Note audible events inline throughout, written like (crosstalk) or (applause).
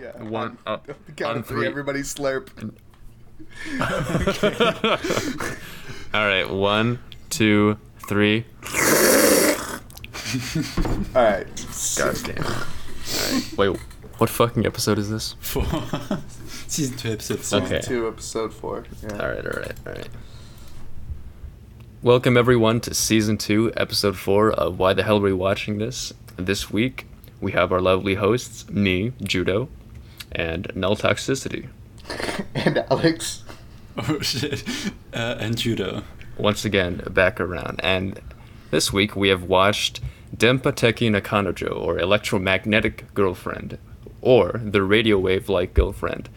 Yeah. One, on, uh, (laughs) count on of three, three. everybody slurp. (laughs) All right, one, two, three. (laughs) All right. God damn. All right. Wait, what fucking episode is this? Four. Season 2, episode 4. Okay. Two, episode four. Yeah. All right, all right, all right. Welcome everyone to season two, episode four of Why the Hell Are We Watching This? This week we have our lovely hosts, me, Judo, and Null Toxicity. (laughs) And Alex. (laughs) Oh shit. Uh, and Judo. Once again, back around. And this week we have watched Denpateki no Kanojo, or Electromagnetic Girlfriend, or The Radio Wave Like Girlfriend,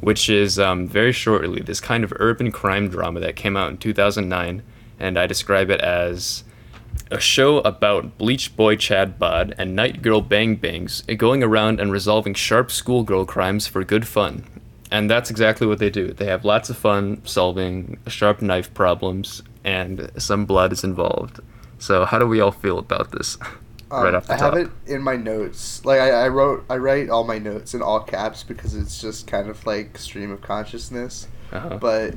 which is um, very shortly this kind of urban crime drama that came out in 2009. And I describe it as a show about Bleach Boy Chad Bod and Night Girl Bang Bangs going around and resolving sharp schoolgirl crimes for good fun. And that's exactly what they do. They have lots of fun solving sharp knife problems, and some blood is involved. So, how do we all feel about this? (laughs) Um, right off the I top. have it in my notes. Like I, I wrote, I write all my notes in all caps because it's just kind of like stream of consciousness. Uh-huh. But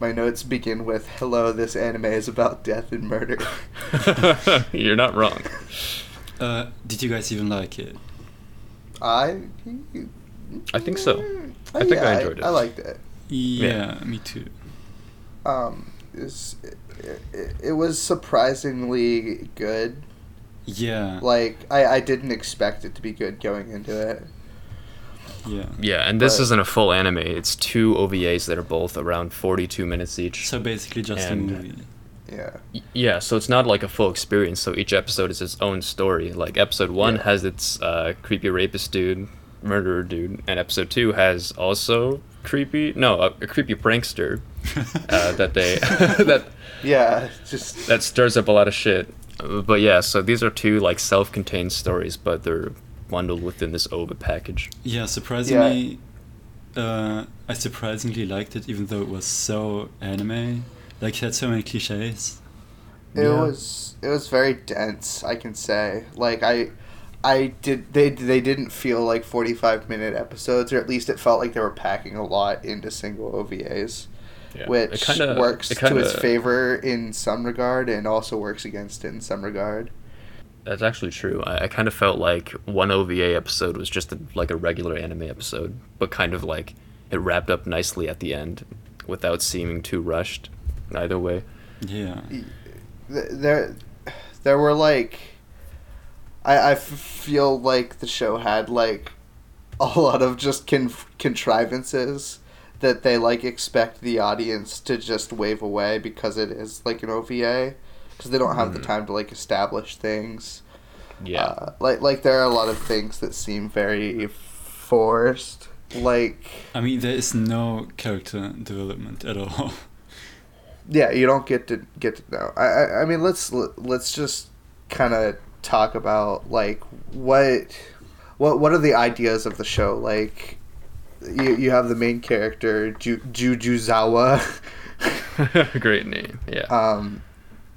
my notes begin with "Hello, this anime is about death and murder." (laughs) You're not wrong. Uh, did you guys even like it? I. I think so. I think I yeah, enjoyed it. I liked it. Yeah, me too. Um, it's, it, it, it was surprisingly good. Yeah. Like I, I didn't expect it to be good going into it. Yeah. Yeah, and this But- isn't a full anime. It's two OVAs that are both around 42 minutes each. So basically just And- a movie. Yeah. Yeah, so it's not like a full experience. So each episode is its own story. Like episode one Yeah. has its uh, creepy rapist dude, murderer dude, and episode two has also creepy no a, a creepy prankster (laughs) uh, that they (laughs) that Yeah. Just that stirs up a lot of shit. But yeah, so these are two like self-contained stories, but they're bundled within this OVA package. Yeah, surprisingly, uh, I surprisingly liked it, even though it was so anime. Like, it had so many cliches. It Yeah. was it was very dense, I can say. Like I I did they they didn't feel like 45 minute episodes or at least it felt like they were packing a lot into single OVAs, Yeah. which It kinda- works it to its favor in some regard and also works against it in some regard. That's actually true. I, I kind of felt like one OVA episode was just a, like a regular anime episode, but kind of like it wrapped up nicely at the end without seeming too rushed. Either way. Yeah. There there were like I I feel like the show had like a lot of just con- contrivances that they like expect the audience to just wave away because it is like an OVA because they don't have the Mhm. time to like establish things. Yeah. Uh, like like there are a lot of things that seem very forced. Like I mean, there is no character development at all. (laughs) yeah, you don't get to get to know. I I, I mean let's let's just kind of talk about like what what what are the ideas of the show like you you have the main character Ju- Jujuzawa (laughs) Great name. Yeah. um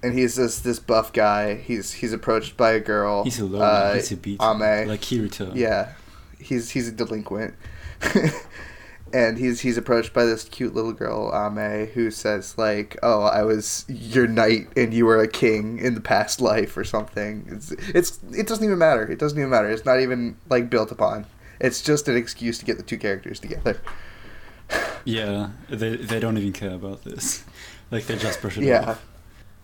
and he's this this buff guy. He's he's approached by a girl. He's a loner, uh, he's a beat. Ame. Like Kirito. yeah. He's he's a delinquent. (laughs) And he's he's approached by this cute little girl Ame who says like oh I was your knight and you were a king in the past life or something. It's it's it doesn't even matter. It doesn't even matter. It's not even like built upon. It's just an excuse to get the two characters together. Yeah, they, they don't even care about this. Like, they just brush it yeah. off.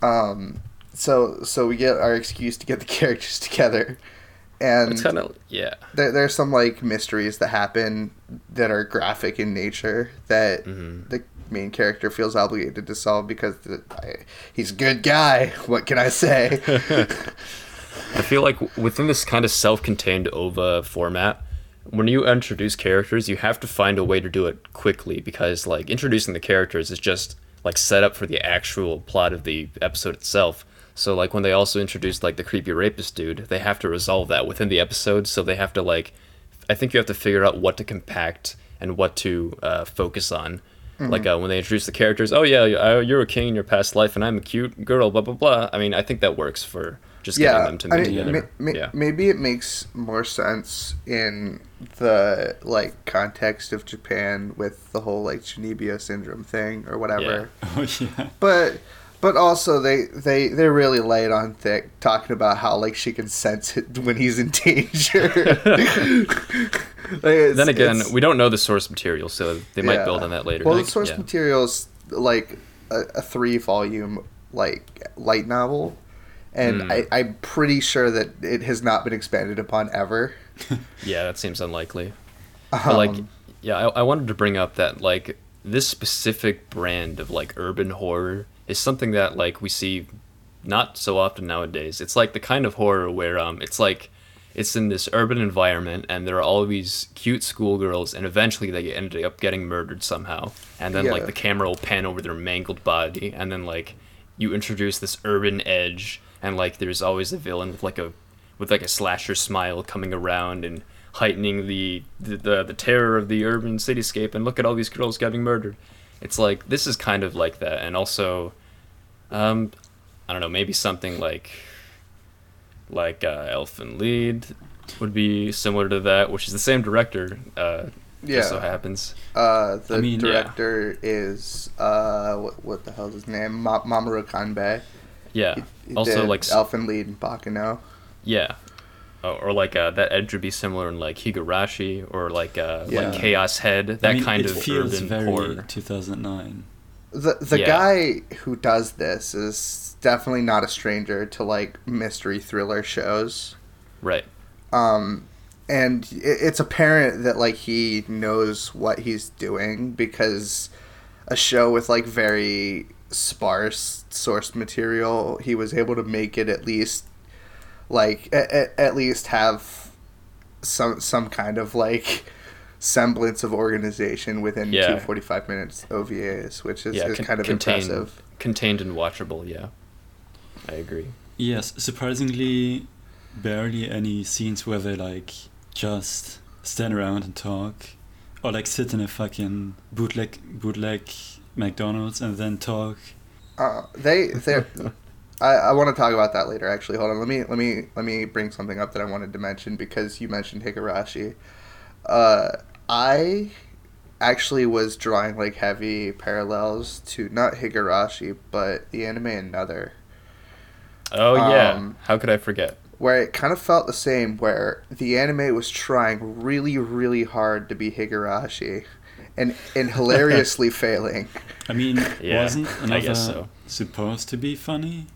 Um so so we get our excuse to get the (laughs) characters together and it's kind of yeah. there, there's some like mysteries that happen that are graphic in nature that Mhm. the main character feels obligated to solve because the, I, he's a good guy. (laughs) What can I say? (laughs) I feel like within this kind of self-contained OVA format, when you introduce characters, you have to find a way to do it quickly because like introducing the characters is just like set up for the actual plot of the episode itself. So like when they also introduced like the creepy rapist dude, they have to resolve that within the episode. So they have to like, I think you have to figure out what to compact and what to uh, focus on. Like uh, when they introduce the characters, oh yeah, you're a king in your past life, and I'm a cute girl, blah blah blah. I mean, I think that works for just yeah, getting them to I mean, together. ma- ma- yeah, maybe it makes more sense in the like context of Japan with the whole like Chunibyo syndrome thing or whatever. (laughs) Oh yeah. But but also they they they really lay it on thick talking about how like she can sense it when he's in danger. (laughs) Like, then again, we don't know the source material, so they might yeah. build on that later. Well, Like, the source yeah. material's like a, a three volume like light novel, and Hmm. I, I'm pretty sure that it has not been expanded upon ever. (laughs) Yeah, that seems unlikely. But like, Um, yeah, I, I wanted to bring up that like this specific brand of like urban horror is something that like we see not so often nowadays. It's like the kind of horror where um, it's like it's in this urban environment and there are all these cute schoolgirls and eventually they end up getting murdered somehow and then like the camera will pan over their mangled body and then like you introduce this urban edge and like there's always a villain with like a with like a slasher smile coming around and heightening the the, the, the terror of the urban cityscape and look at all these girls getting murdered it's like this is kind of like that and also um i don't know maybe something like like uh, Elfen Lied would be similar to that which is the same director uh yeah. just so happens Uh, the I mean, yeah. director is uh, what, what the hell is his name? Ma- Mamoru Kanbe. Yeah He, he also did like s- Elfen Lied and Baccano. Yeah. Oh, or like uh, that edge would be similar in like Higurashi or like uh, Yeah. like Chaos Head, that I mean, kind it of feels urban very horror. 2009. The the Yeah. guy who does this is definitely not a stranger to like mystery thriller shows. Right. um and it, it's apparent that like he knows what he's doing because a show with like very sparse source material he was able to make it at least like at, at least have some some kind of like semblance of organization within Yeah. two 45 minutes ovas which is, yeah. is con- kind of contained, impressive Contained and watchable. Yeah. I agree. Yes, surprisingly, barely any scenes where they like just stand around and talk, or like sit in a fucking bootleg bootleg McDonald's and then talk. Uh, they they I, I want to talk about that later. Actually, hold on. Let me let me let me bring something up that I wanted to mention because you mentioned Higurashi. Uh, I actually was drawing like heavy parallels to not Higurashi but the anime Another, Oh yeah. Um, How could I forget? where it kind of felt the same. Where the anime was trying really really hard to be Higurashi, and and hilariously (laughs) failing. I mean, Yeah, wasn't I another guess so. supposed to be funny?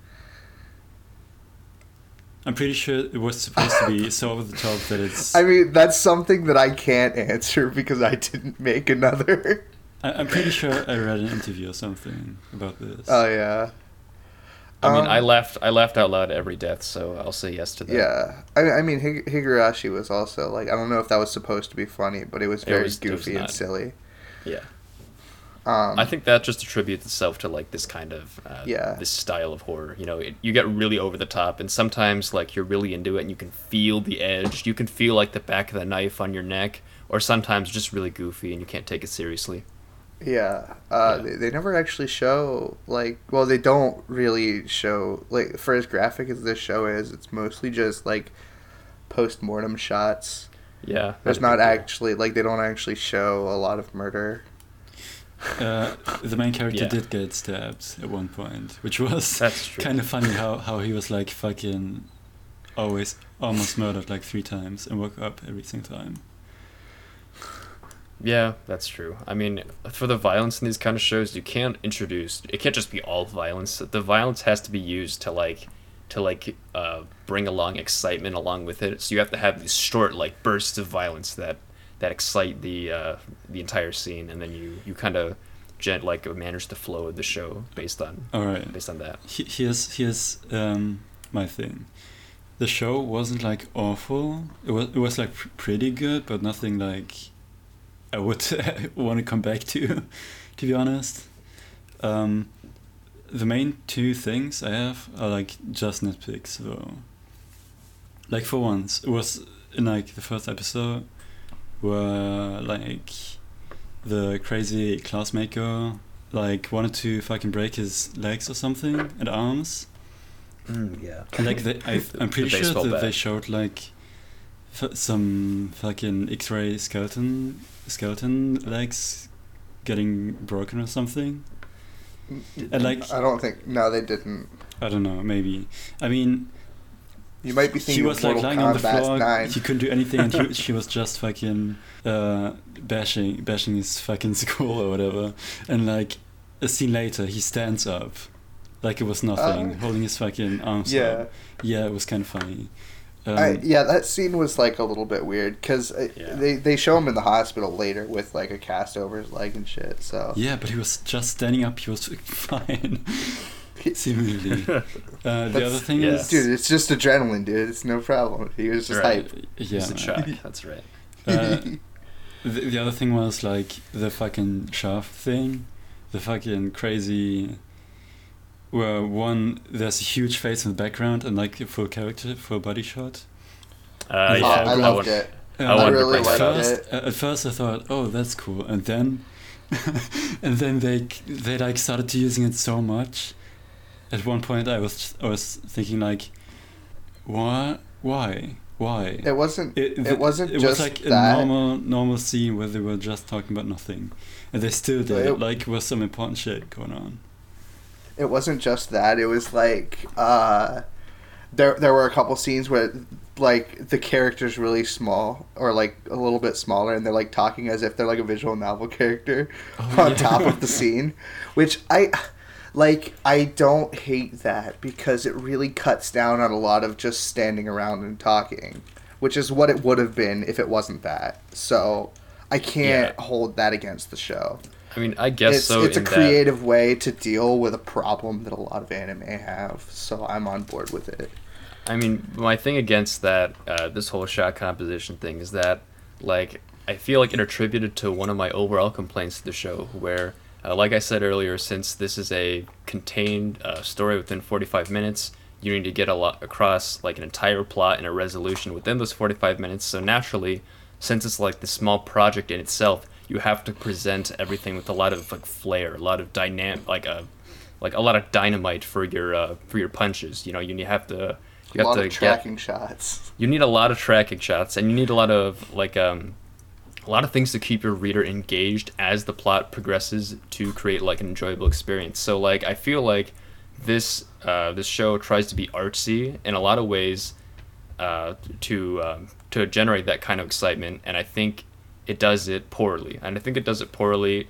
I'm pretty sure it was supposed to be (laughs) so over the top that it's. I mean, that's something that I can't answer because I didn't make another. I, I'm pretty sure I read an interview or something about this. Oh yeah. I mean, Um, I laughed. I laughed out loud at every death, so I'll say yes to that. Yeah, I, I mean Hig- Higurashi was also like I don't know if that was supposed to be funny, but it was It very was- it was goofy and not. silly. Yeah. Um, I think that just attributes itself to like this kind of uh, Yeah. this style of horror. You know, it, you get really over the top, and sometimes like you're really into it, and you can feel the edge. You can feel like the back of the knife on your neck, or sometimes just really goofy, and you can't take it seriously. yeah, uh, Yeah. They, they never actually show like well they don't really show like for as graphic as this show is, it's mostly just like post mortem shots. Yeah, There's not actually like they don't actually show a lot of murder. Uh, the main character Yeah. did get stabbed at one point, which was (laughs) That's true. kind of funny how, how he was like fucking always almost murdered like three times and woke up every single time. Yeah, that's true. I mean, for the violence in these kind of shows, you can't introduce. It can't just be all violence. The violence has to be used to like, to like, uh, bring along excitement along with it. So you have to have these short like bursts of violence that that excite the uh, the entire scene, and then you you kind of gent like manage the flow of the show based on All right. based on that. Here's here's um my thing. The show wasn't like awful. It was it was like pr- pretty good, but nothing like I would (laughs) want to come back to. To be honest, um, the main two things I have are like just nitpicks. though. like for once, it was in like the first episode where like the crazy classmaker like wanted to fucking break his legs or something and arms Mm, yeah. And like they, I, (laughs) I'm pretty the sure that they showed like f- some fucking X-ray skeleton skeleton legs getting broken or something. And like I don't think. No, they didn't. I don't know, maybe. I mean, You might be thinking she was like lying on the floor. 9. He couldn't do anything, and he, (laughs) she was just fucking uh, bashing bashing his fucking (laughs) skull or whatever. And like a scene later, he stands up, like it was nothing, Uh, holding his fucking arms yeah. up. Yeah, it was kind of funny. Um, I, yeah, that scene was like a little bit weird because Yeah. they they show him in the hospital later with like a cast over his leg and shit. So Yeah, but he was just standing up. He was (laughs) fine, seemingly. (laughs) Uh, the That's- other thing yeah. is, dude, it's just adrenaline, dude. It's no problem. He was just Right. hype. yeah. It's a shock. (laughs) That's right. Uh, the, the other thing was like the fucking shaft thing, the fucking crazy. Where one there's a huge face in the background and like a full character, full body shot. Uh, Oh, yeah, I loved want- it. And I wanted really bring at liked first, it. at first I thought, oh, that's cool, and then, (laughs) and then they they like started using it so much. At one point, I was I was thinking like, "Why? Why? Why? It wasn't. It, wasn't It just was like a normal normal scene where they were just talking about nothing, and they still did It- it like was some important shit going on. It wasn't just that. It was like uh, there there were a couple scenes where like the character's really small or like a little bit smaller, and they're like talking as if they're like a visual novel character Oh, (laughs) on yeah. top of the scene, which I like. I don't hate that because it really cuts down on a lot of just standing around and talking, which is what it would have been if it wasn't that. So. I can't Yeah. hold that against the show I mean, I guess it's, so. it's a in that- creative way to deal with a problem that a lot of anime have so i'm on board with it I mean, my thing against that, uh, this whole shot composition thing, is that, like, I feel like it attributed to one of my overall complaints to the show, where, uh, like I said earlier, since this is a contained uh, story within 45 minutes, you need to get a lot across, like, an entire plot and a resolution within those 45 minutes. So naturally, since it's like this small project in itself, you have to present everything with a lot of like flair, a lot of dynamic, like a, like a lot of dynamite for your uh, for your punches. You know, you have to you a have lot to of get shots you need a lot of tracking shots and you need a lot of like um a lot of things to keep your reader engaged as the plot progresses to create like an enjoyable experience so like i feel like this uh, this show tries to be artsy in a lot of ways uh, to um, to generate that kind of excitement and i think it does it poorly. And i think it does it poorly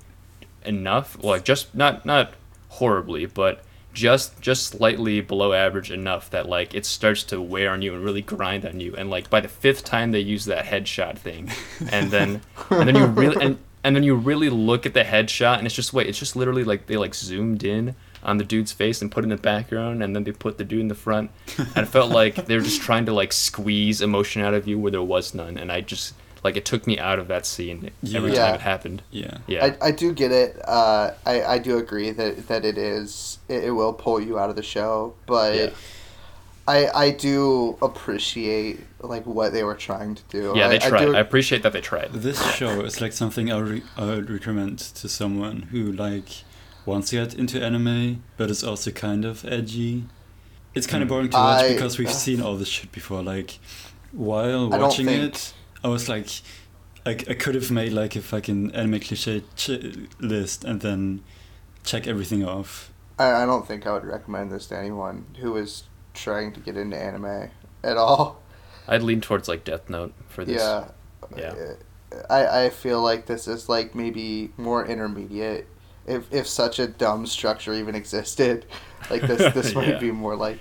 enough like just not not horribly but just just slightly below average enough that like it starts to wear on you and really grind on you. And like by the fifth time they use that headshot thing and then and then you really and, and then you really look at the headshot and it's just wait it's just literally like they like zoomed in on the dude's face and put in the background and then they put the dude in the front. And it felt like they were just trying to like squeeze emotion out of you where there was none. And i just like it took me out of that scene every Yeah. time it happened Yeah. yeah I, I do get it uh, I, I do agree that, that it is it, it will pull you out of the show but Yeah. I, I do appreciate like what they were trying to do yeah I, they tried do- I appreciate that they tried This show is like something I, re- I would recommend to someone who like wants to get into anime, but is also kind of edgy. It's kind of boring to watch I- because we've seen all this shit before. Like while watching think- it, I was like, I, I could have made like a fucking anime cliche ch- list and then check everything off. I, I don't think I would recommend this to anyone who is trying to get into anime at all I'd lean towards like Death Note for this. Yeah. Yeah. I, I feel like this is like maybe more intermediate. If if such a dumb structure even existed, like this this might (laughs) Yeah. be more like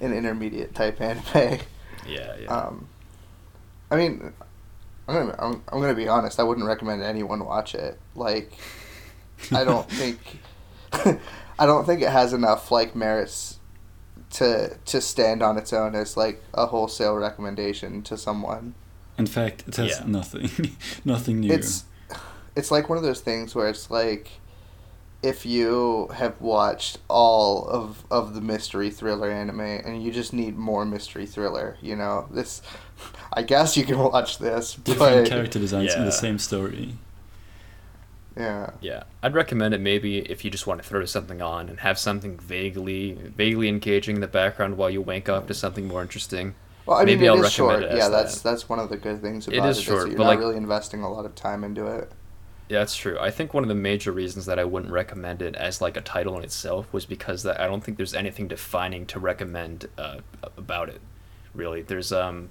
an intermediate type anime. Yeah, yeah. Um, I mean, I'm gonna I'm, I'm gonna be honest. I wouldn't recommend anyone watch it. Like, I don't (laughs) think (laughs) I don't think it has enough like merits to to stand on its own as like a wholesale recommendation to someone. In fact, it has Yeah. nothing, (laughs) nothing new. It's it's like one of those things where it's like if you have watched all of of the mystery thriller anime and you just need more mystery thriller, you know, this I guess you can (laughs) watch this, different but character designs in the same story. Yeah. Yeah, I'd recommend it maybe if you just want to throw something on and have something vaguely, vaguely engaging in the background while you wank up to something more interesting. Well, I Maybe mean, I'll it is recommend short. it as yeah, that's that. that's one of the good things It about it. is is short, that you're but, not like- really investing a lot of time into it. Yeah, that's true. I think one of the major reasons that I wouldn't recommend it as like a title in itself was because that I don't think there's anything defining to recommend uh, about it. Really, there's um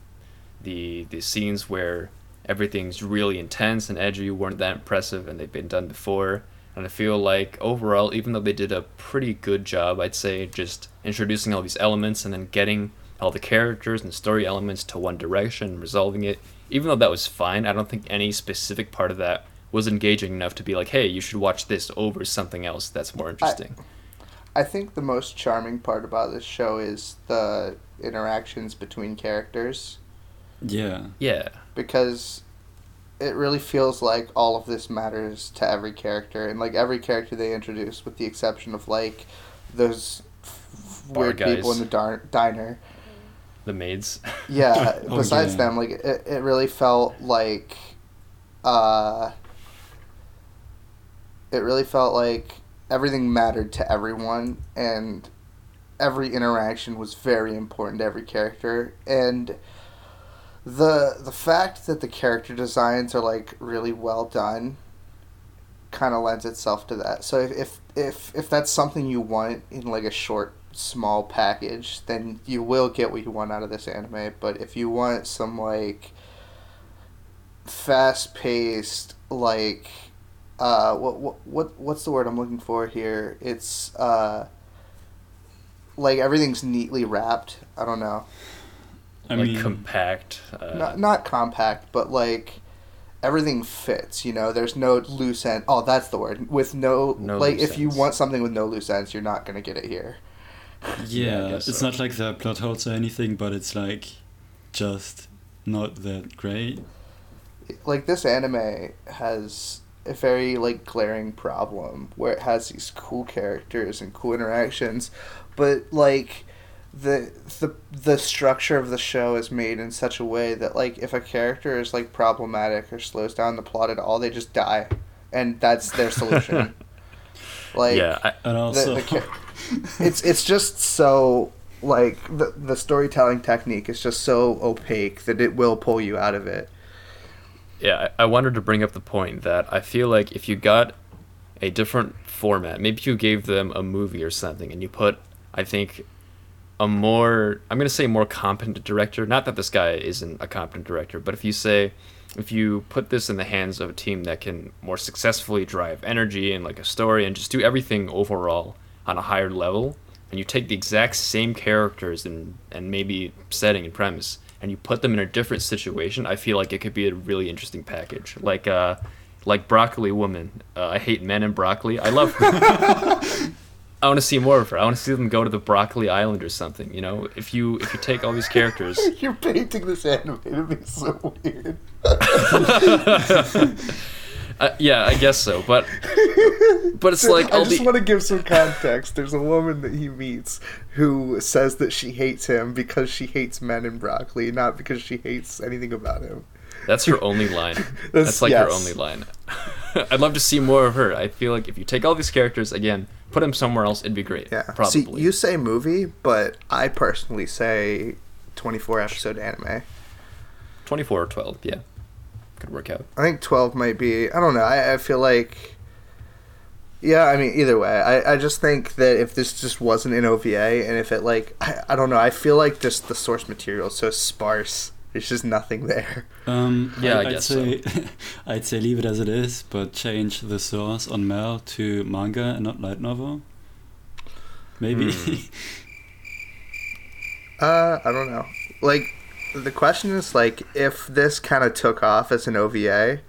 the the scenes where everything's really intense and edgy weren't that impressive, and they've been done before. And I feel like overall, even though they did a pretty good job, I'd say just introducing all these elements and then getting all the characters and story elements to one direction and resolving it. Even though that was fine, I don't think any specific part of that was engaging enough to be like, hey, you should watch this over something else that's more interesting. I think the most charming part about this show is the interactions between characters Yeah. yeah, because it really feels like all of this matters to every character and like every character they introduce with the exception of like those f- Bar weird people in the dar- diner the maids. yeah (laughs) Oh, besides yeah. them like it, it really felt like uh it really felt like everything mattered to everyone and every interaction was very important to every character and the the fact that the character designs are like really well done kind of lends itself to that. So if, if if if that's something you want in like a short small package then you will get what you want out of this anime. But if you want some like fast paced like uh what, what what what's the word I'm looking for here? It's uh like everything's neatly wrapped. I don't know I like mean, compact. Uh, not not compact, but like everything fits. You know, there's no loose end. Oh, that's the word. With no, No like, loose if you want something with no loose ends, you're not gonna get it here. Yeah, I yeah, it's so. not like the plot holes or anything, but it's like just not that great. Like this anime has a very like glaring problem where it has these cool characters and cool interactions, but like the the the structure of the show is made in such a way that like if a character is like problematic or slows down the plot at all, they just die, and that's their solution. (laughs) like yeah, I, And also, the ca- it's it's just so like the the storytelling technique is just so opaque that it will pull you out of it. yeah. I I wanted to bring up the point that I feel like if you got a different format, maybe you gave them a movie or something, and you put, I think, a more I'm gonna say more competent director. Not that this guy isn't a competent director, but if you say if you put this in the hands of a team that can more successfully drive energy and like a story and just do everything overall on a higher level, and you take the exact same characters and and maybe setting and premise, and you put them in a different situation, I feel like it could be a really interesting package. Like uh, like Broccoli Woman. Uh, I hate men and broccoli. I love. (laughs) (laughs) I want to see more of her. I want to see them go to the Broccoli Island or something. You know, if you if you take all these characters, (laughs) You're painting this anime to be so weird. (laughs) uh, yeah, I guess so. But but it's like I all just the want to give some context. There's a woman that he meets who says that she hates him because she hates men and broccoli, not because she hates anything about him. that's her only line. (laughs) That's- That's like her only line. I'd love to see more of her. I feel like if you take all these characters again, put them somewhere else, it'd be great. Yeah. probably. See, you say movie, but I personally say 24 episode anime. Twenty four or twelve, yeah, could work out. I think 12 might be. I don't know. I, I feel like. Yeah, I mean, either way, I, I just think that if this just wasn't an OVA and if it, like, I, I don't know, I feel like just the source material is so sparse. There's just nothing there. um, Yeah, I I'd guess say, (laughs) (laughs) I'd say leave it as it is, but change the source on MAL to manga and not light novel. Maybe. Hmm. (laughs) Uh, I don't know. Like, the question is, like, if this kind of took off as an OVA,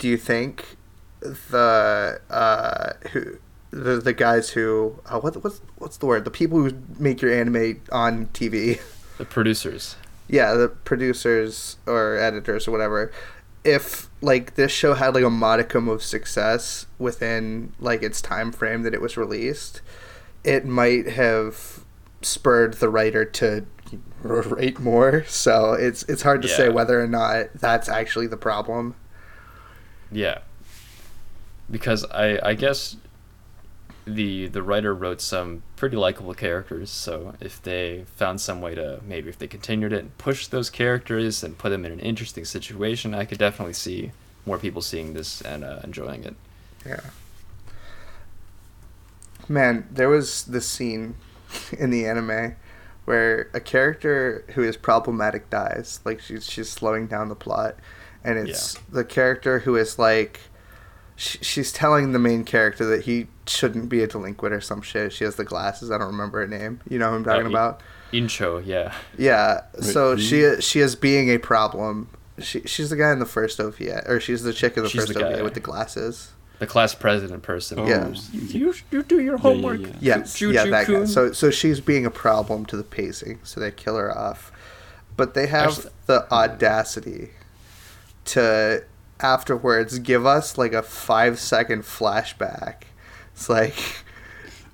do you think the, uh, who. The, the guys who uh, what what's what's the word the people who make your anime on TV The producers. Yeah the producers or editors or whatever if like this show had like a modicum of success within like its time frame that it was released it might have spurred the writer to (laughs) write more. So it's it's hard to say whether or not that's actually the problem. Yeah. because I I guess the the writer wrote some pretty likable characters. So if they found some way to maybe if they continued it and pushed those characters and put them in an interesting situation, I could definitely see more people seeing this and uh, enjoying it. Yeah. Man, there was this scene (laughs) in the anime where a character who is problematic dies. Like she's she's slowing down the plot, and it's Yeah. the character who is like. Sh- She's telling the main character that he shouldn't be a delinquent or some shit. She has the glasses. I don't remember her name. You know who I'm talking Uh, about? Incho, yeah. Yeah. so who? she she is being a problem. She she's the guy in the first OVA, or she's the chick in the She's first the guy. OVA with the glasses. The class president person. Oh, Yeah. You, you do your yeah, homework. yeah. Yes, Choo- yeah, that guy. So, so she's being a problem to the pacing, so they kill her off. But they have Actually- the audacity to afterwards give us like a five second flashback. It's like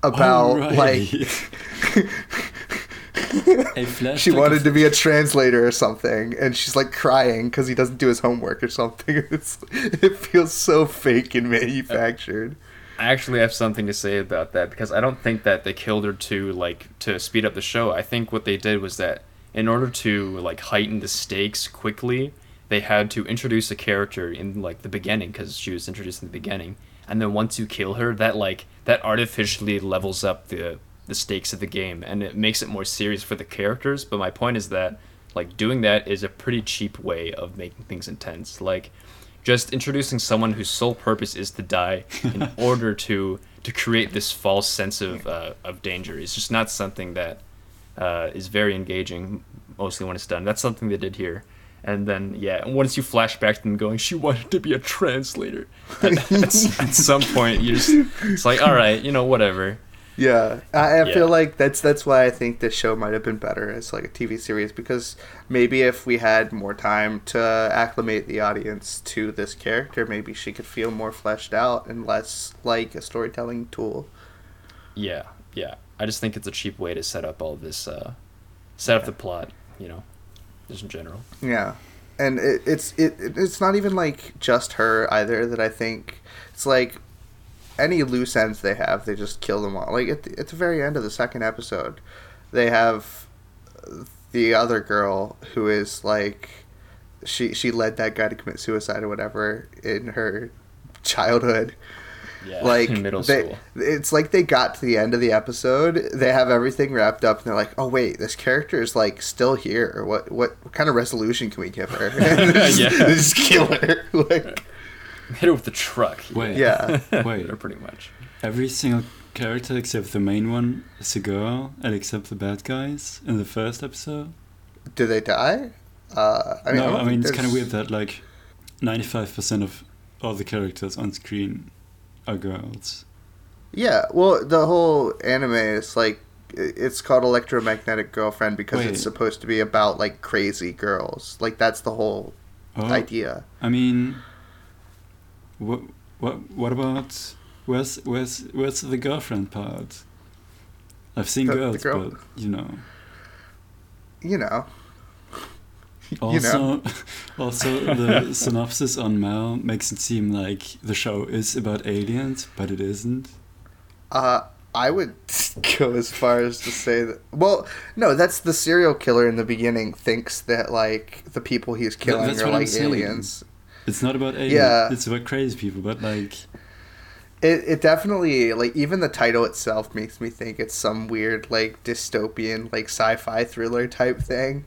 about right. like (laughs) A flashback she wanted to be a translator or something, and she's like crying because he doesn't do his homework or something. (laughs) It's, it feels so fake and manufactured. I actually have something to say about that because I don't think that they killed her to like to speed up the show. I think what they did was that in order to like heighten the stakes quickly, they had to introduce a character in like the beginning because she was introduced in the beginning, and then once you kill her, that like that artificially levels up the the stakes of the game and it makes it more serious for the characters. But my point is that like doing that is a pretty cheap way of making things intense. Like just introducing someone whose sole purpose is to die in (laughs) order to to create this false sense of uh, of danger is just not something that uh, is very engaging mostly when it's done. That's something they did here. And then yeah, and once you flash back to them going, she wanted to be a translator. At, (laughs) at some point, you just it's like, all right, you know, whatever. Yeah, I, I Yeah. feel like that's that's why I think this show might have been better as like a TV series because maybe if we had more time to acclimate the audience to this character, maybe she could feel more fleshed out and less like a storytelling tool. Yeah, yeah. I just think it's a cheap way to set up all this, uh, set up the plot. You know, just in general. Yeah, and it, it's it it's not even like just her either. That I think it's like any loose ends they have, they just kill them all. Like at the, at the very end of the second episode, they have the other girl who is like she she led that guy to commit suicide or whatever in her childhood Yeah, like (laughs) in middle they, school. it's like they got to the end of the episode they have everything wrapped up and they're like oh wait this character is like still here what what, what kind of resolution can we give her (laughs) (laughs) and they just, Yeah. they just kill her like Hit her with the truck. Wait. yeah Wait. Or pretty much. Every single character except the main one is a girl, and except the bad guys in the first episode. do they die uh i mean, no, don't I mean it's kind of weird that like ninety-five percent of all the characters on screen are girls. yeah well the whole anime is like it's called electromagnetic girlfriend because Wait. it's supposed to be about like crazy girls like that's the whole Oh, idea I mean, what what what about where's where's where's the girlfriend part? I've seen The- the girls, girl- but you know you know Also, (laughs) also the (laughs) synopsis on MAL makes it seem like the show is about aliens, but it isn't. Uh, I would (laughs) go as far as to say that. Well, no, that's the serial killer in the beginning thinks that like the people he's killing that's are like saying. aliens. It's not about aliens. Yeah. It's about crazy people, but like It it definitely like even the title itself makes me think it's some weird like dystopian like sci-fi thriller type thing.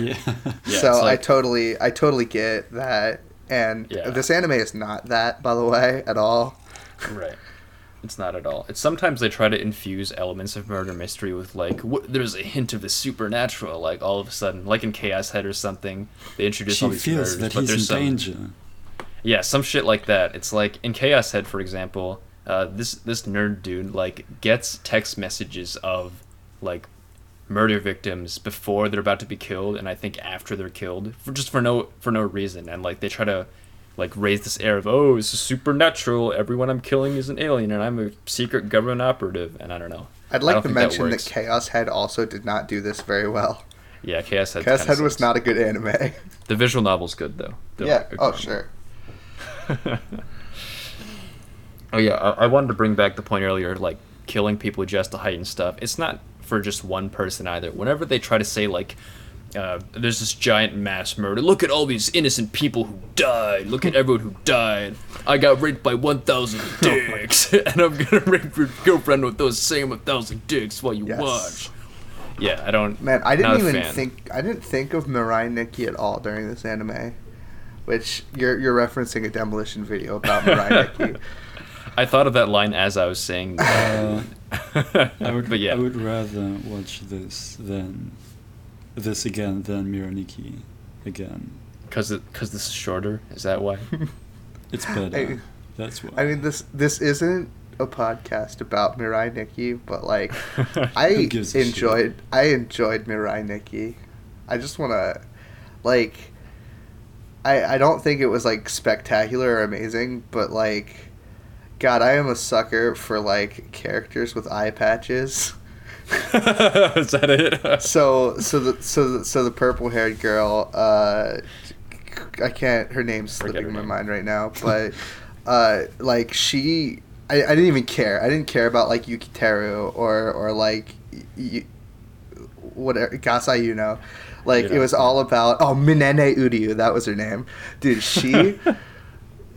Yeah. (laughs) Yeah, so it's I totally I totally get that. And Yeah. this anime is not that, by the way, at all. Right. It's not at all. It's sometimes they try to infuse elements of murder mystery with like wh- there's a hint of the supernatural. Like all of a sudden, like in Chaos Head or something, they introduce all She these feels murders, that but he's in there's some danger. yeah some shit like that. It's like in Chaos Head, for example, uh, this this nerd dude like gets text messages of like murder victims before they're about to be killed, and I think after they're killed for just for no for no reason, and like they try to like raise this air of oh this is supernatural everyone i'm killing is an alien and i'm a secret government operative and i don't know I'd like to think that mention that. Chaos Head also did not do this very well. yeah chaos head Chaos Head was not a good anime. the visual novel's good though They're yeah. like Oh, sure. (laughs) Oh yeah, I, I wanted to bring back the point earlier, like killing people just to heighten stuff. It's not for just one person either. Whenever they try to say like, uh, "There's this giant mass murder. Look at all these innocent people who died. Look at everyone who died. I got raped by 1,000 (laughs) dicks, (laughs) and I'm gonna rape your girlfriend with those same 1,000 dicks while you Yes. watch." Yeah, I don't. Man, I didn't even fan. think I didn't think of Mirai Nikki at all during this anime, which you're you're referencing a demolition video about Mirai (laughs) Nikki. I thought of that line as I was saying. Uh, I would, (laughs) but yeah, I would rather watch this than this again than Mirai Nikki again. because because this is shorter. Is that why? (laughs) It's better. I- That's why. I mean this this isn't a podcast about Mirai Nikki, but like (laughs) I gives a shit? enjoyed I enjoyed Mirai Nikki. I just want to like I I don't think it was like spectacular or amazing, but like god, I am a sucker for like characters with eye patches. (laughs) is that it? (laughs) So so the so the, so the purple haired girl, uh, I can't. Her name's slipping her my mind right now, (laughs) but uh, like she, I, I didn't even care. I didn't care about like Yukiteru or or like y- whatever Gasai you know. Like it was all about oh Minene Uryu, that was her name, dude. She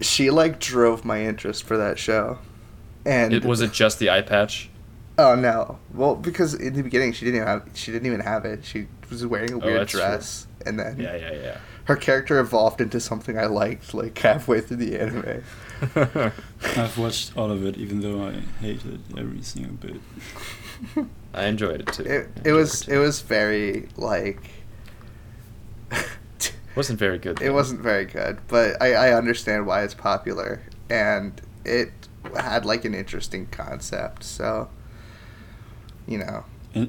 she like drove my interest for that show, and It was it just the eye patch? Oh no! Well, because in the beginning she didn't even have she didn't even have it. She was wearing a Oh, weird true. dress, and then Yeah, yeah, yeah. her character evolved into something I liked like halfway through the anime. (laughs) I've watched all of it, even though I hated every single bit. I enjoyed it too. It it enjoyed was too. it was very like. (laughs) wasn't very good. It wasn't very good, but I, I understand why it's popular, and it had like an interesting concept. So, you know, (laughs)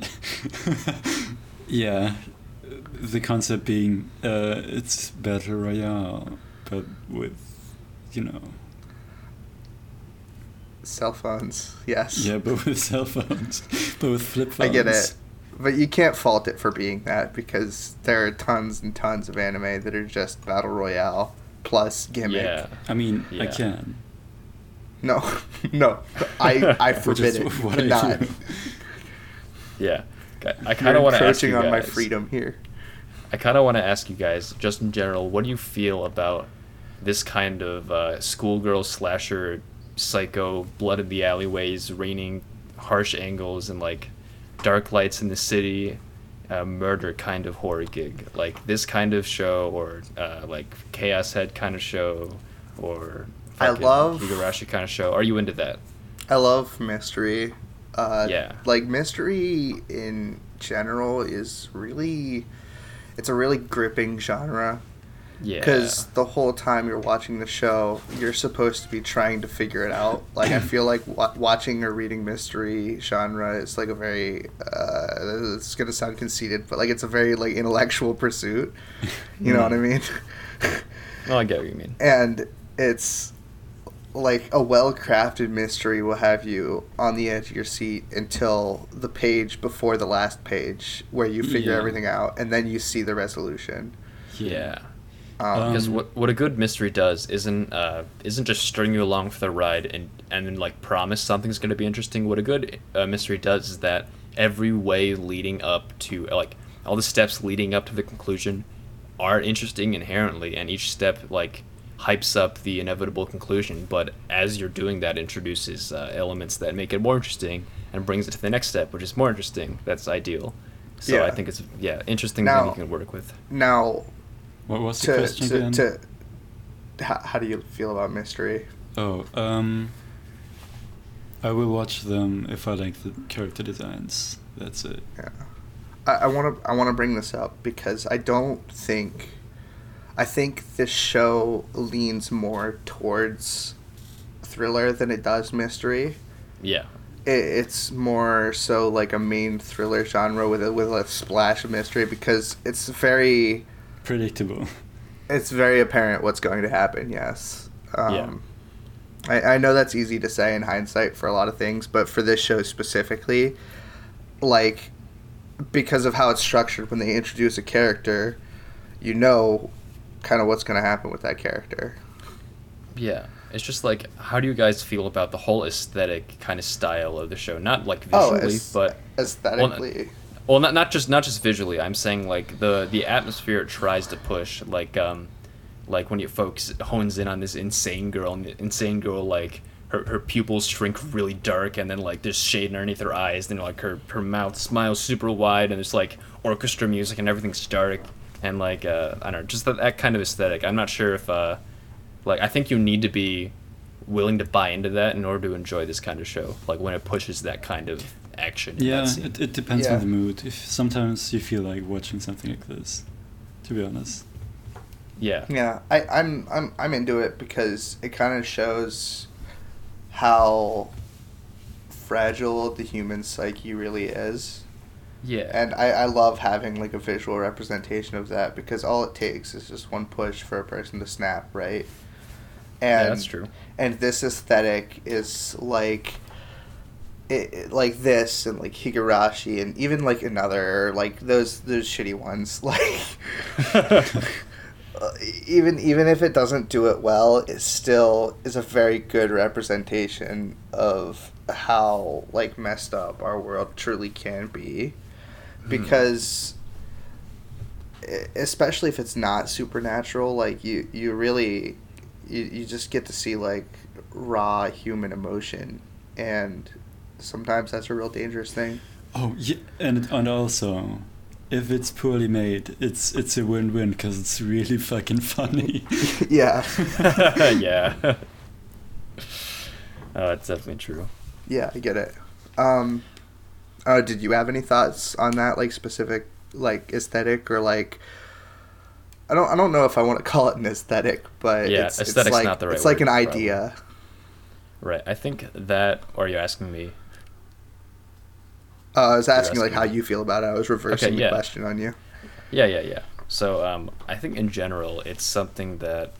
yeah, the concept being uh, it's battle royale, but with you know cell phones, yes. yeah, but with cell phones, (laughs) but with flip phones. I phones. get it. But you can't fault it for being that because there are tons and tons of anime that are just battle royale plus gimmick. Yeah. I mean, I can. No, (laughs) no, I I (laughs) forbid is it. (laughs) what I Not. Yeah. I- I kind of want to ask encroaching you on my guys- freedom here. I kind of want to ask you guys, just in general, what do you feel about this kind of uh, schoolgirl slasher, psycho, blood in the alleyways, raining harsh angles, and like dark lights in the city, uh, murder kind of horror gig? Like this kind of show, or uh, like Chaos Head kind of show, or I love- Higurashi kind of show? Are you into that? I love mystery. Uh, Yeah. Like mystery in general is really, it's a really gripping genre. Yeah. Because the whole time you're watching the show, you're supposed to be trying to figure it out. Like I feel like wa- watching or reading mystery genre is like a very, uh, it's gonna sound conceited, but like it's a very like intellectual pursuit. You know what I mean? (laughs) Oh, I get what you mean. and it's like a well-crafted mystery will have you on the edge of your seat until the page before the last page where you figure Yeah. everything out and then you see the resolution Yeah. Um, because Um, what what a good mystery does isn't uh, isn't just string you along for the ride and and then like promise something's going to be interesting. What a good uh, mystery does is that every way leading up to like all the steps leading up to the conclusion are interesting inherently, and each step like hypes up the inevitable conclusion. But as you're doing that, introduces uh, elements that make it more interesting and brings it to the next step, which is more interesting. That's ideal. So I think it's yeah interesting Now- thing you can work with. now What was the to, question to, again? to how, how do you feel about mystery Oh, um, I will watch them if I like the character designs. That's it. Yeah, I want to I want to bring this up because I don't think, I think this show leans more towards thriller than it does mystery. Yeah. It, it's more so like a main thriller genre with a with a splash of mystery because it's very Predictable. it's very apparent what's going to happen. Yes. Um, Yeah. I, I know that's easy to say in hindsight for a lot of things, but for this show specifically, like, because of how it's structured, when they introduce a character, you know kind of what's going to happen with that character. Yeah, it's just like, how do you guys feel about the whole aesthetic kind of style of the show? Not like Oh, visually, as- but aesthetically. well, not not just not just visually. I'm saying like the the atmosphere it tries to push, like um, like when it focus hones in on this insane girl, and the insane girl like her, her pupils shrink really dark, and then like there's shade underneath her eyes, and like her her mouth smiles super wide, and there's like orchestra music, and everything's dark, and like uh, I don't know, just that, that kind of aesthetic. I'm not sure if uh, like I think you need to be willing to buy into that in order to enjoy this kind of show. Like when it pushes that kind of action. in Yeah, that scene. it, it depends Yeah. on the mood. If sometimes you feel like watching something like this, to be honest. yeah. Yeah, I, I'm I'm I'm into it because it kind of shows how fragile the human psyche really is, Yeah. and I, I love having like a visual representation of that because all it takes is just one push for a person to snap, right? And yeah, that's true. and this aesthetic is like it, it- like this and like Higurashi and even like another like those those shitty ones. (laughs) Like (laughs) uh, even even if it doesn't do it well it still is a very good representation of how like messed up our world truly can be. Because e- especially if it's not supernatural like you you really you, you just get to see like raw human emotion and sometimes that's a real dangerous thing Oh, yeah, and and also, if it's poorly made, it's it's a win-win because it's really fucking funny. (laughs) yeah (laughs) yeah. (laughs) Oh, it's definitely true. yeah i get it um oh did you have any thoughts on that like specific like aesthetic or like I don't, I don't know if I want to call it an aesthetic, but Yeah, it's, aesthetic's it's like not the right it's like word, an probably. idea. Right. I think that, or are you asking me? Uh, I was asking like how you feel about it. I was reversing yeah. the question on you. Yeah, yeah, yeah. So um, I think in general, it's something that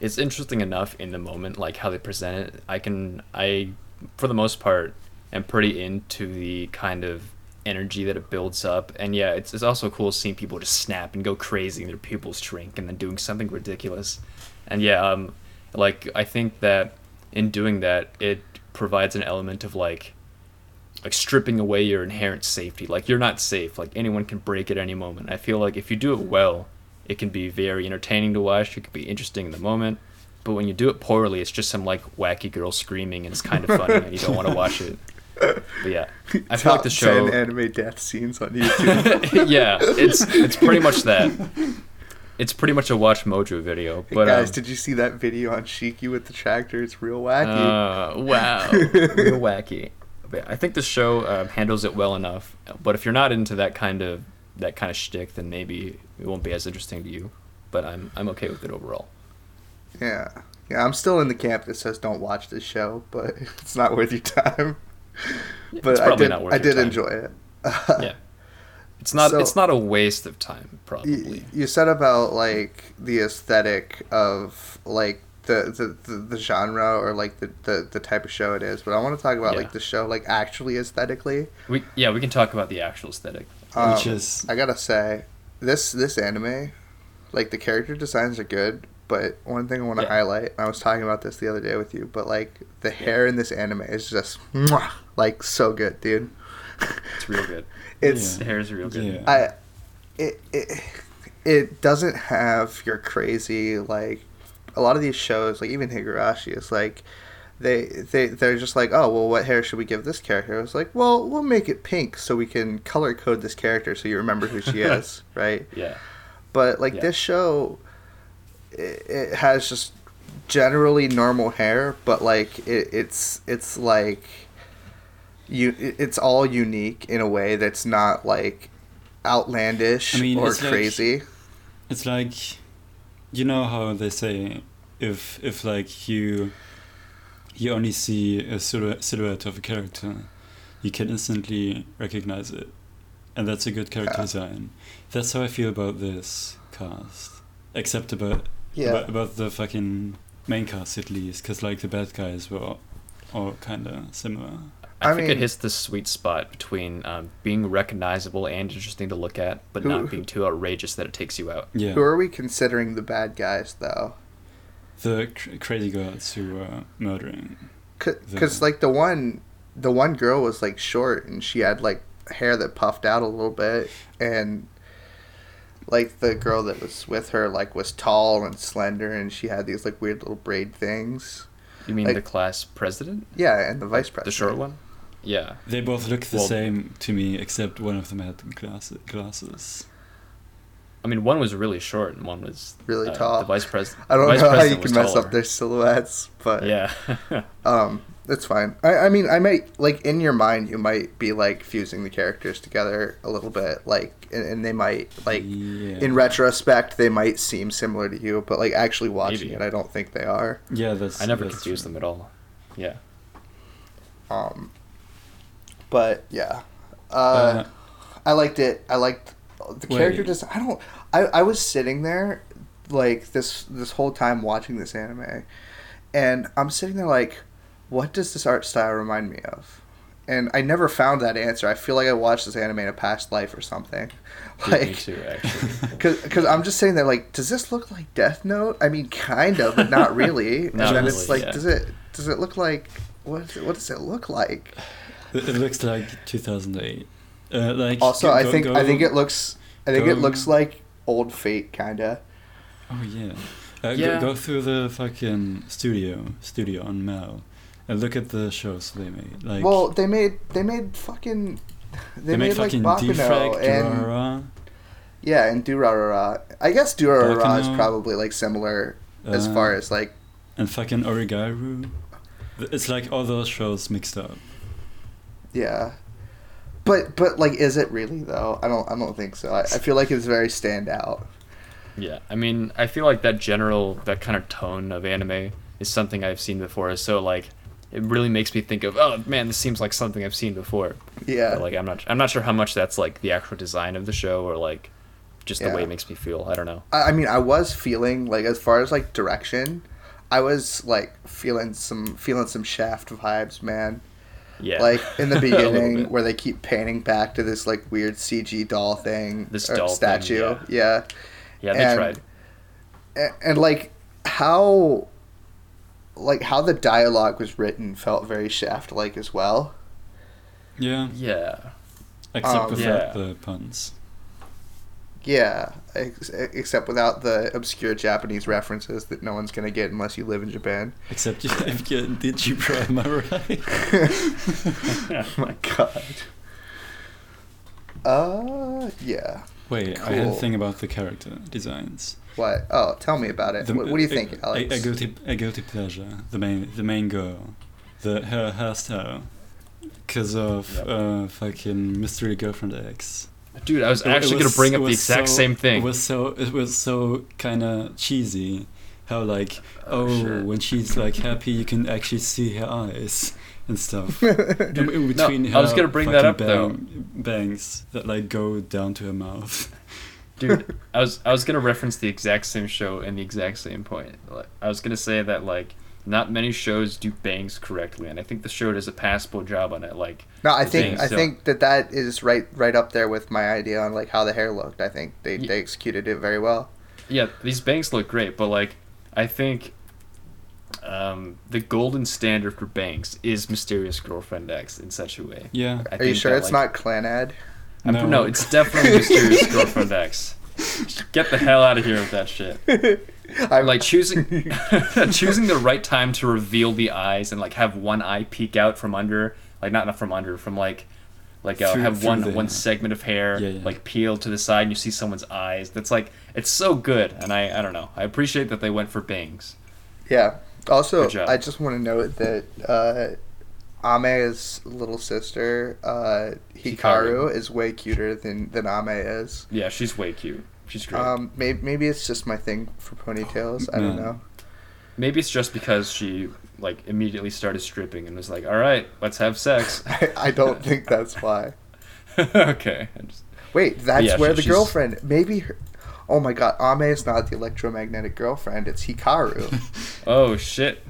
it's interesting enough in the moment, like how they present it. I can, I, for the most part, am pretty into the kind of energy that it builds up. And yeah, it's, it's also cool seeing people just snap and go crazy and their pupils shrink and then doing something ridiculous. And yeah, um, like I think that in doing that, it provides an element of like like stripping away your inherent safety. Like you're not safe. Like anyone can break at any moment. I feel like if you do it well, it can be very entertaining to watch. It can be interesting in the moment. But when you do it poorly, it's just some like wacky girl screaming and it's kind of (laughs) funny and you don't want to watch it. But yeah, I feel like the show. 10 anime death scenes on (laughs) YouTube. (laughs) yeah, it's it's pretty much that. It's pretty much a Watch Mojo video. Hey, But guys, um, did you see that video on Shiki with the tractor? It's real wacky. Uh, wow, real wacky. I think the show uh, handles it well enough. But if you're not into that kind of that kind of shtick, then maybe it won't be as interesting to you. But I'm I'm okay with it overall. yeah, yeah. I'm still in the camp that says don't watch this show, but (laughs) it's not worth your time. But It's I probably did, not worth I did time. enjoy it. Yeah, (laughs) it's not So- it's not a waste of time you, probably. you said about like the aesthetic of like the, the, the, the genre or like the, the, the type of show it is, but I want to talk about Yeah. like the show like actually aesthetically. We yeah we can talk about the actual aesthetic. Um, Which is- I gotta say, this this anime, like the character designs are good, but one thing I want to Yeah. highlight, I was talking about this the other day with you, but like the hair in this anime is just mwah, like so good, dude. It's real good. (laughs) it's The hair is real good. Yeah. I it, it it doesn't have your crazy like a lot of these shows like even Higurashi is like they they they're just like oh well what hair should we give this character? It's like well we'll make it pink so we can color code this character so you remember who she (laughs) is right Yeah. but like Yeah. this show it, it has just generally normal hair but like it, it's it's like you it's all unique in a way that's not like outlandish I mean, or it's like- crazy It's like, you know how they say, if if like you, you only see a silhouette, silhouette of a character, you can instantly recognize it, and that's a good character Yeah. design. That's how I feel about this cast, except about yeah about, about the fucking main cast at least, because like the bad guys were all, all kind of similar. I, I think mean- it hits the sweet spot between um, being recognizable and interesting to look at, but Who- not being too outrageous that it takes you out. Yeah. who are we considering the bad guys though the cr- crazy gods who were murdering. because The- like the one the one girl was like short and she had like hair that puffed out a little bit and like the girl that was with her like was tall and slender and she had these like weird little braid things You mean Like- the class president? yeah and the vice president The short one? Yeah. They both look the Well- same to me, except one of them had glass- glasses. I mean, one was really short and one was Really uh, tall. The vice president. i don't know how you president can was mess taller. up their silhouettes but Yeah. (laughs) um it's fine I, I mean i might like in your mind you might be like fusing the characters together a little bit like and, and they might like yeah. in retrospect they might seem similar to you but like actually watching Maybe. it i don't think they are yeah, that's. I never that's confused true. them at all. Yeah. um but yeah uh, Uh, i liked it i liked the character just i don't I, I was sitting there like this this whole time watching this anime and i'm sitting there like what does this art style remind me of and i never found that answer i feel like i watched this anime in a past life or something Me- (laughs) me like too, actually. (laughs) because I'm just sitting there like, does this look like Death Note? I mean, kind of, but not (laughs) really. not and then it's like, yeah. does it does it look like what? What does it look like? It looks like 2008. Uh, like Also, go- I go- think I think it looks I think it looks like Old Fate, kinda. Oh yeah. Uh, Yeah. Go, go through the fucking studio studio on MAL and look at the shows they made. Like well, they made they made fucking they, they, made, made, like fucking Baccano Defrag, and Durarara, yeah, and Durarara. I guess Durarara is probably like similar as uh, far as like and fucking Oregairu. It's like all those shows mixed up. yeah. But but like, is it really though? I don't I don't think so. I, I feel like it's very standout. Yeah, I mean, I feel like that general, that kind of tone of anime is something I've seen before. So like, it really makes me think of, oh man, this seems like something I've seen before. Yeah. But, like I'm not, I'm not sure how much that's like the actual design of the show or like just the way it makes me feel. I don't know. I I mean, I was feeling like as far as like direction, I was like feeling some feeling some Shaft vibes, man. Yeah. Like in the (laughs) beginning, where they keep panning back to this like weird CG doll thing, This or doll thing, statue, yeah. yeah, they and- tried. And, and like how, like how the dialogue was written felt very Shaft like as well. Yeah, Yeah. except Um, without Yeah. the puns. Yeah, ex- except without the obscure Japanese references that no one's gonna get unless you live in Japan. Except if you did you bro, am I right? oh (laughs) my god. Uh, yeah. Wait, I had a thing about the character designs. What? Oh, tell me about it. The- what, what do you a- think, Alex? A, a guilty, a guilty pleasure. The main, the main girl, the her hairstyle, because of Yep. uh, fucking mystery girlfriend X. Dude, I was It- it actually was- gonna bring up the exact so- same thing. It was so it was so kind of cheesy. How like Oh, oh, when she's like happy, you can actually see her eyes and stuff. (laughs) Dude, in, in no, between I was her gonna bring that fucking up, though. Bangs that like go down to her mouth. (laughs) Dude, I was I was gonna reference the exact same show and the exact same point. Like, I was gonna say that like not many shows do bangs correctly, and I think the show does a passable job on it. Like, no, I think bangs I don't- think that that is right right up there with my idea on like how the hair looked. I think they, Ye- they executed it very well. yeah, these bangs look great, but like I think um, the golden standard for bangs is Mysterious Girlfriend X in such a way. Yeah. I Are you sure that, it's like- not Clannad? I'm- No. no, it's definitely (laughs) Mysterious Girlfriend X. (laughs) Get the hell out of here with that shit. (laughs) I'm like choosing (laughs) choosing the right time to reveal the eyes and like have one eye peek out from under like not, not from under from like like uh, Through- have through one the- one segment of hair Yeah, yeah. like peel to the side and you see someone's eyes that's like it's so good and i i don't know i appreciate that they went for bangs Yeah. Also, I just want to note that uh, Ame's little sister, uh, Hikaru, Hikaru. is way cuter than, than Ame is. yeah she's way cute she's great Um, maybe, maybe it's just my thing for ponytails. I don't No. know. maybe it's just because she like immediately started stripping and was like all right let's have sex I, (laughs) I don't think that's why. (laughs) okay I just- Wait, that's Yeah, where she- the she's- girlfriend. Maybe. Her, oh my God, Ame is not the electromagnetic girlfriend. It's Hikaru. (laughs) oh shit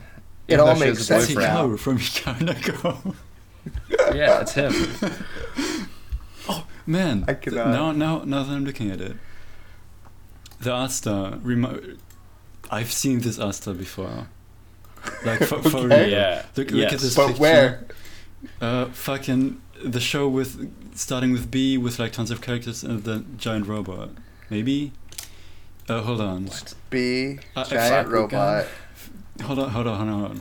It Even all though she makes has a sense That's boyfriend. now. Hikaru from Hikaru yeah it's him (laughs) oh man! I th- cannot- Now, now, now that I'm looking at it, the art style remo- I've seen this Asta before. Like for, for real. Yeah. Look, yes. look at this But picture. where? Uh, fucking the show with starting with B with like tons of characters and the giant robot. Maybe. Uh, hold on. What? B Uh, giant Bakugan? robot. Hold on. Hold on. Hold on.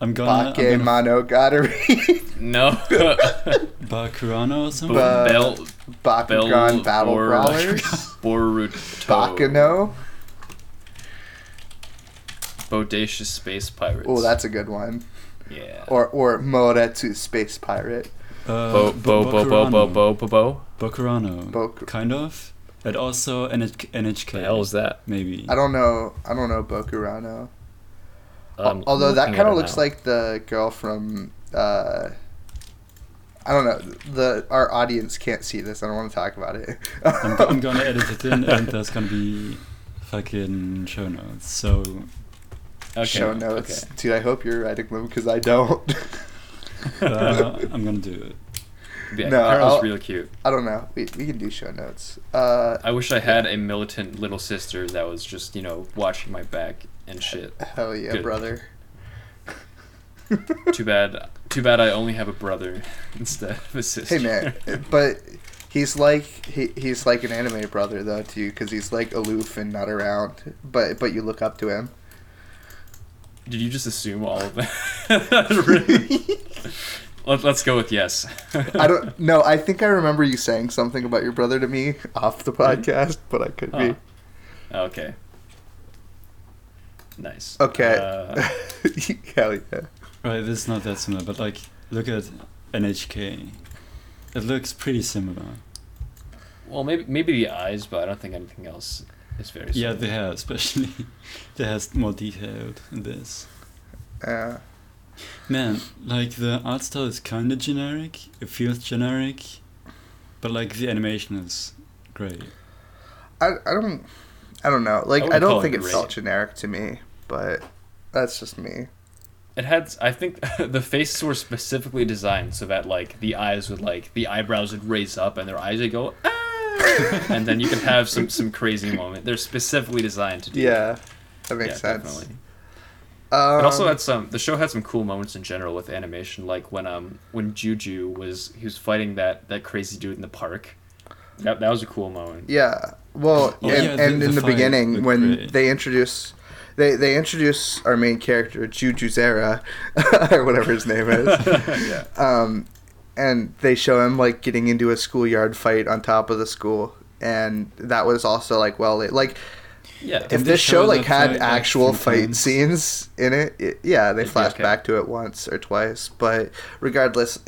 I'm gonna. I'm gonna Bakemonogatari. No. (laughs) Bakurano or something. Ba- Bell Bakugan Bell Battle or- Brawlers. (laughs) Boruto. Baccano. Bodacious Space Pirates. Oh, that's a good one. yeah. Or or Moretsu Space Pirate. Uh, Bo bo bo bo bo bo bo bo. Bokurano. Bok- kind of. And also NH- NHK. The hell is that? Maybe. I don't know. I don't know Bokurano. Um, Although that kind of looks now. like the girl from. Uh, I don't know. The our audience can't see this. I don't want to talk about it. I'm, I'm gonna edit it in, and (laughs) there's gonna be fucking show notes. So Okay, show notes. okay. Dude, I hope you're writing them because I don't. (laughs) uh, I'm gonna do it. Yeah, No, Carol's I'll- really cute. I don't know. We, we can do show notes. Uh, I wish I had a militant little sister that was just, you know, watching my back and shit. hell yeah, Good. brother. (laughs) Too bad. Too bad I only have a brother instead of a sister. Hey man, but he's like he, he's like an anime brother though to you because he's like aloof and not around. But but you look up to him. Did you just assume all of that? (laughs) (laughs) Let, let's go with yes. I don't no. I think I remember you saying something about your brother to me off the podcast, but I could Huh. be. Okay. Nice. Okay. Uh, (laughs) Hell yeah. Right, this is not that similar, but like, look at NHK. It looks pretty similar. well, maybe maybe the eyes, but I don't think anything else is very. Yeah, similar. the hair especially. (laughs) the hair's more detailed in this. Uh, Man, like the art style is kind of generic. It feels generic, but like the animation is great. I I don't I don't know. Like I I, don't think it great. felt generic to me, but that's just me. It had, I think, (laughs) the faces were specifically designed so that like the eyes would like the eyebrows would raise up and their eyes would go, ah! (laughs) and then you can have some some crazy moment. They're specifically designed to do. Yeah, that that. makes yeah, sense. Definitely. Um, It also had some. The show had some cool moments in general with animation, like when um when Juju was he was fighting that that crazy dude in the park. That that was a cool moment. Yeah. Well, Oh, and, yeah, the- and the in the fight beginning looked when great. they introduce they they introduce our main character Juju Zera (laughs) or whatever his name is. (laughs) yeah. um, and they show him like getting into a schoolyard fight on top of the school, and that was also like well like Yeah. if this show like had like, actual fight times? scenes in it, it yeah they It'd be flash okay. back to it once or twice but regardless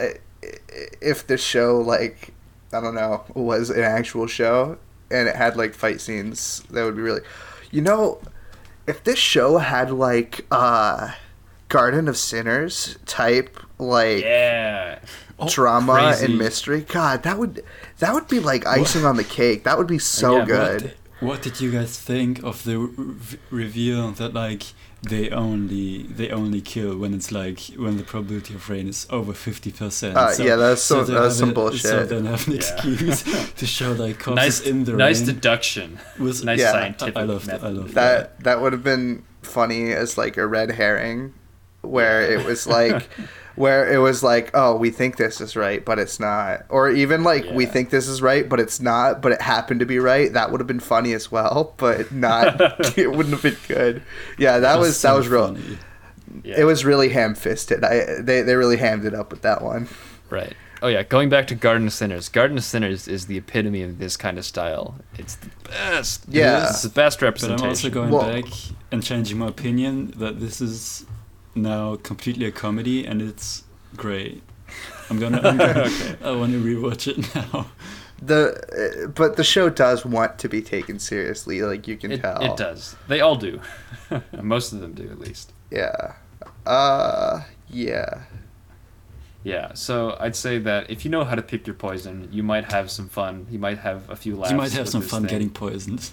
if this show like i don't know was an actual show and it had like fight scenes that would be really you know if this show had like uh garden of sinners type like yeah. drama crazy. and mystery god that would that would be like icing on the cake that would be so Yeah, good What, what did you guys think of the re- reveal that like they only they only kill when it's like when the probability of rain is over fifty percent? Uh, yeah, that's some- they that's have some a- So bullshit. then have an Yeah. excuse (laughs) to show like corpses Nice, in the nice rain. deduction. was Nice Yeah. scientific I loved it, method. I loved that that would have been funny as like a red herring where it was like (laughs) where it was like oh we think this is right but it's not or even like we think this is right but it's not but it happened to be right that would have been funny as well but not (laughs) (laughs) it wouldn't have been good yeah that was that was real. Yeah. it was really ham-fisted i they, they really hammed it up with that one Right. Oh yeah, going back to Garden of Sinners. Garden of Sinners is the epitome of this kind of style. It's the best. Yeah. It's the best But representation. I'm also going Well- back and changing my opinion that this is now completely a comedy and it's great. I'm gonna. I'm gonna Okay. I want to rewatch it now. the uh, but the show does want to be taken seriously like you can it, tell it does. They all do. (laughs) Most of them do, at least. yeah uh yeah Yeah. So I'd say that if you know how to pick your poison, you might have some fun. You might have a few laughs. you might have some fun thing. getting poisoned.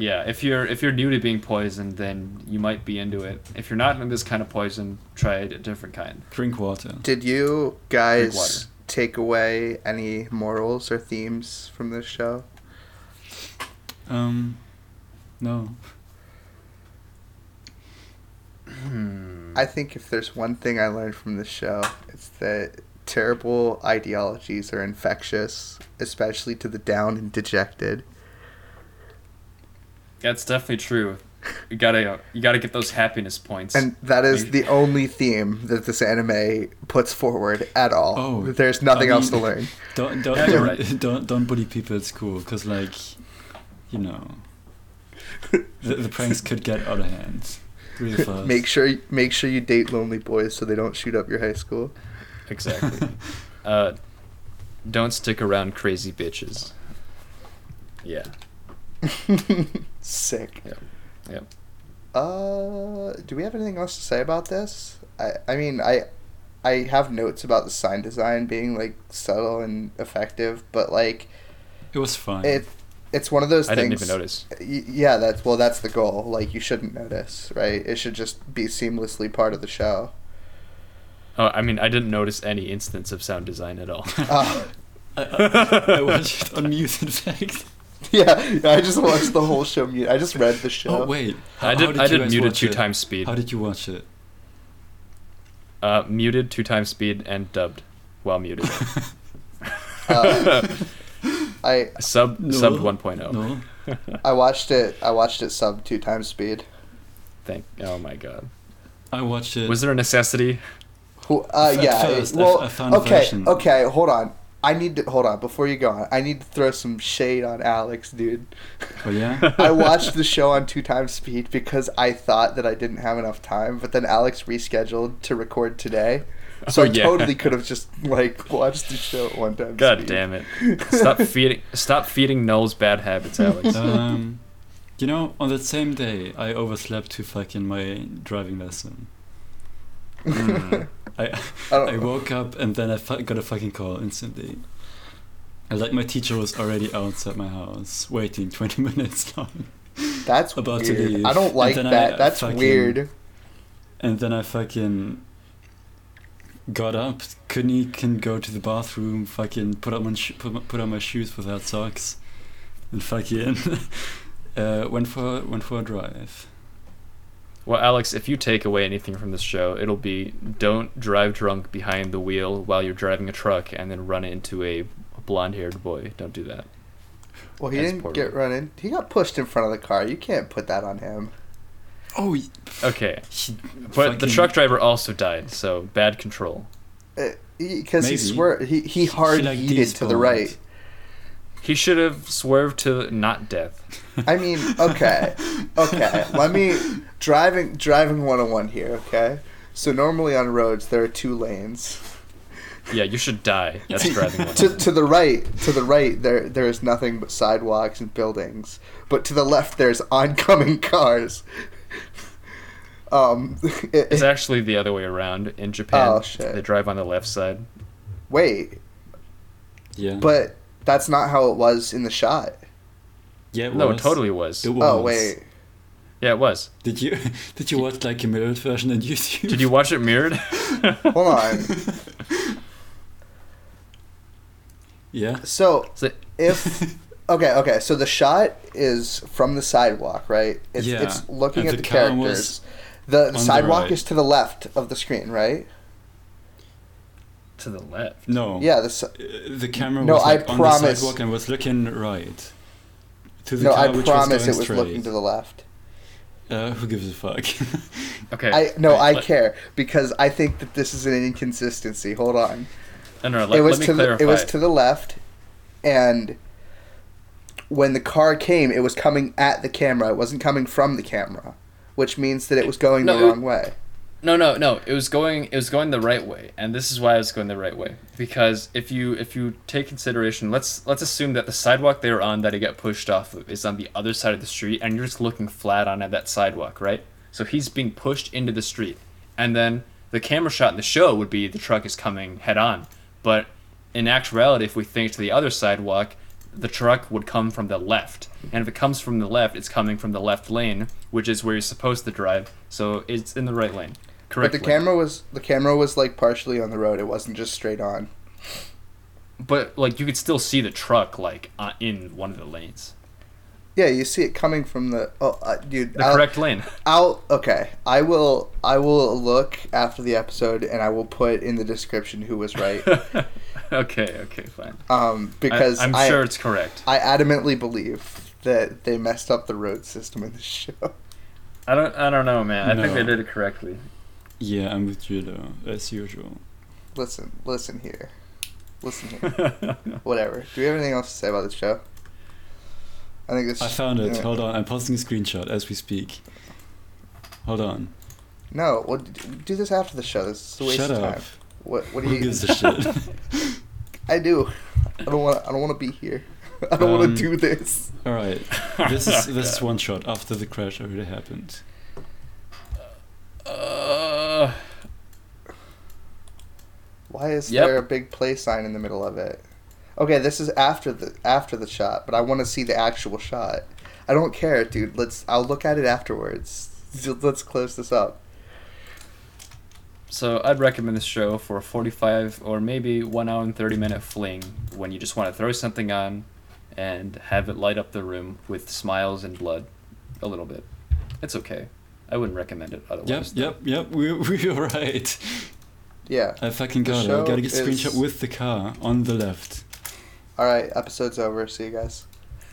Yeah. If you're if you're new to being poisoned, then you might be into it. If you're not into this kind of poison, try a different kind. Drink water. Did you guys take away any morals or themes from this show? Um, no. Hmm. I think if there's one thing I learned from this show, it's that terrible ideologies are infectious, especially to the down and dejected. That's definitely true. You gotta you gotta get those happiness points. And that is Maybe- the only theme that this anime puts forward at all. Oh, There's nothing I else to learn. (laughs) Don't don't Yeah, don't, right. don't don't bully people at school because like, you know, the, the pranks could get out of hand really (laughs) fast. Make sure make sure you date lonely boys so they don't shoot up your high school. exactly. (laughs) uh, don't stick around crazy bitches. Yeah. (laughs) Sick. Yep. Yep. Uh, do we have anything else to say about this? I I mean I I have notes about the sign design being like subtle and effective, but like It was fun. it it's one of those things. I things. didn't even notice. Y- Yeah, that's well, that's the goal. Like you shouldn't notice, right? It should just be seamlessly part of the show. Oh, I mean, I didn't notice any instance of sound design at all. Uh, (laughs) (laughs) I, I, I watched it on mute, in fact. (laughs) yeah, I just watched the whole show. Mute. I just read the show. Oh wait, I How- did. how I did guys muted watch two it? times speed. How did you watch it? Uh, muted two times speed and dubbed while muted. (laughs) Uh, I Sub No. sub 1.0. No. (laughs) I watched it. I watched it sub two times speed. Thank. Oh my god. I watched it. Was there a necessity? Who? Uh, yeah. first, well, I found okay. version. Okay. Hold on. I need to hold on before you go on. I need to throw some shade on Alex, dude. Oh yeah. (laughs) I watched the show on two times speed because I thought that I didn't have enough time, but then Alex rescheduled to record today. So Oh, I yeah. totally could have just like watched the show at one time. God speed. damn it! (laughs) Stop feeding. Stop feeding Noel's bad habits, Alex. um, you know, on that same day, I overslept to fucking my driving lesson. Mm. (laughs) I I I woke up and then I fu- got a fucking call instantly. And like my teacher was already outside my house, waiting (laughs) twenty minutes long. That's About to weird. leave. I don't like that. I That's fucking- weird. And then I fucking got up, couldn't even go to the bathroom, fucking put on my sh- put, my- put on my shoes without socks, and fucking (laughs) uh, went for went for a drive. Well, Alex, if you take away anything from this show, it'll be don't drive drunk behind the wheel while you're driving a truck and then run into a blonde-haired boy. Don't do that. Well, he That's didn't poorly. get run in. He got pushed in front of the car. You can't put that on him. Oh, Okay, but the truck driver also died, so bad control. Uh, because he Maybe. swerved. He he hard like, heated to the despawned. right. He should have swerved to not death. I mean, okay, okay. Let me driving driving one on one here. Okay, so normally on roads there are two lanes. Yeah, you should die. That's driving one. To to the right, to the right there there is nothing but sidewalks and buildings. But to the left there's oncoming (laughs) cars. Um, it- It's actually the other way around. In Japan, Oh, shit. they drive on the left side. wait, Yeah. but that's not how it was in the shot. yeah, it No, it totally was. It oh, was. Oh wait, Yeah, it was. Did you (laughs) did you watch like a mirrored version on YouTube? Did you watch it mirrored? (laughs) hold on. (laughs) Yeah. So So- if okay, okay, so the shot is from the sidewalk, right? It's Yeah, it's looking and at the the, characters. The, the sidewalk right. is to the left of the screen, right? To the left. No. Yeah, the si- Uh, the camera No, was I like on promise- the sidewalk and was looking right. To the no, car I which promise was it was going looking to the left. Uh, who gives a fuck? (laughs) Okay. I no, right, I let- care because I think that this is an inconsistency. Hold on. No, no, let, it was let me to clarify. the, it was to the left, and when the car came, it was coming at the camera. It wasn't coming from the camera, which means that it was going No, the it- wrong way. No, no, no. It was going. It was going the right way, and this is why it was going the right way. Because if you if you take consideration, let's let's assume that the sidewalk they were on that he got pushed off of is on the other side of the street, and you're just looking flat on at that sidewalk, right? So he's being pushed into the street, and then the camera shot in the show would be the truck is coming head on, but in actuality, if we think to the other sidewalk, the truck would come from the left. And if it comes from the left, it's coming from the left lane, which is where you're supposed to drive. So it's in the right lane. Correct. But the camera was the camera was like partially on the road. It wasn't just straight on. But like you could still see the truck like uh, in one of the lanes. Yeah, you see it coming from the. Oh, uh, dude. The I'll- correct lane. I'll okay. I will. I will look after the episode, and I will put in the description who was right. (laughs) okay, okay, fine. Um, because I, am I, sure it's correct. I adamantly believe that they messed up the road system in the (laughs) show. I don't. I don't know, man. I think they did it correctly. Yeah, I'm with you though, as usual. Listen, listen here, listen here. (laughs) Whatever. Do we have anything else to say about the show? I think this. I found it. yeah. Hold on, I'm posting a screenshot as we speak. Hold on. No, well, do this after the show. This is a waste Shut of up. time. What? What do Who you? gives a (laughs) shit? I do. I don't want. I don't want to be here. (laughs) I don't want Um, to do this. All right. This is this is one shot after the crash already happened. Uh, Why is Yep. there a big play sign in the middle of it? Okay, this is after the after the shot, but I want to see the actual shot. I don't care, dude. Let's. I'll look at it afterwards. Let's close this up. so I'd recommend this show for a 45 or maybe one hour and 30 minute fling when you just want to throw something on and have it light up the room with smiles and blood a little bit. It's okay. I wouldn't recommend it Yep, otherwise. yep, yep. We (laughs) we were right. Yeah. I fucking got it. I gotta get a screenshot is- with the car on the left. All right. Episode's over. See you guys.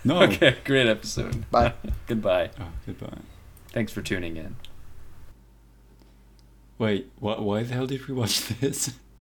No. (laughs) Okay, great episode. Bye. (laughs) Goodbye. Oh, goodbye. Thanks for tuning in. Wait, wh- why the hell did we watch this?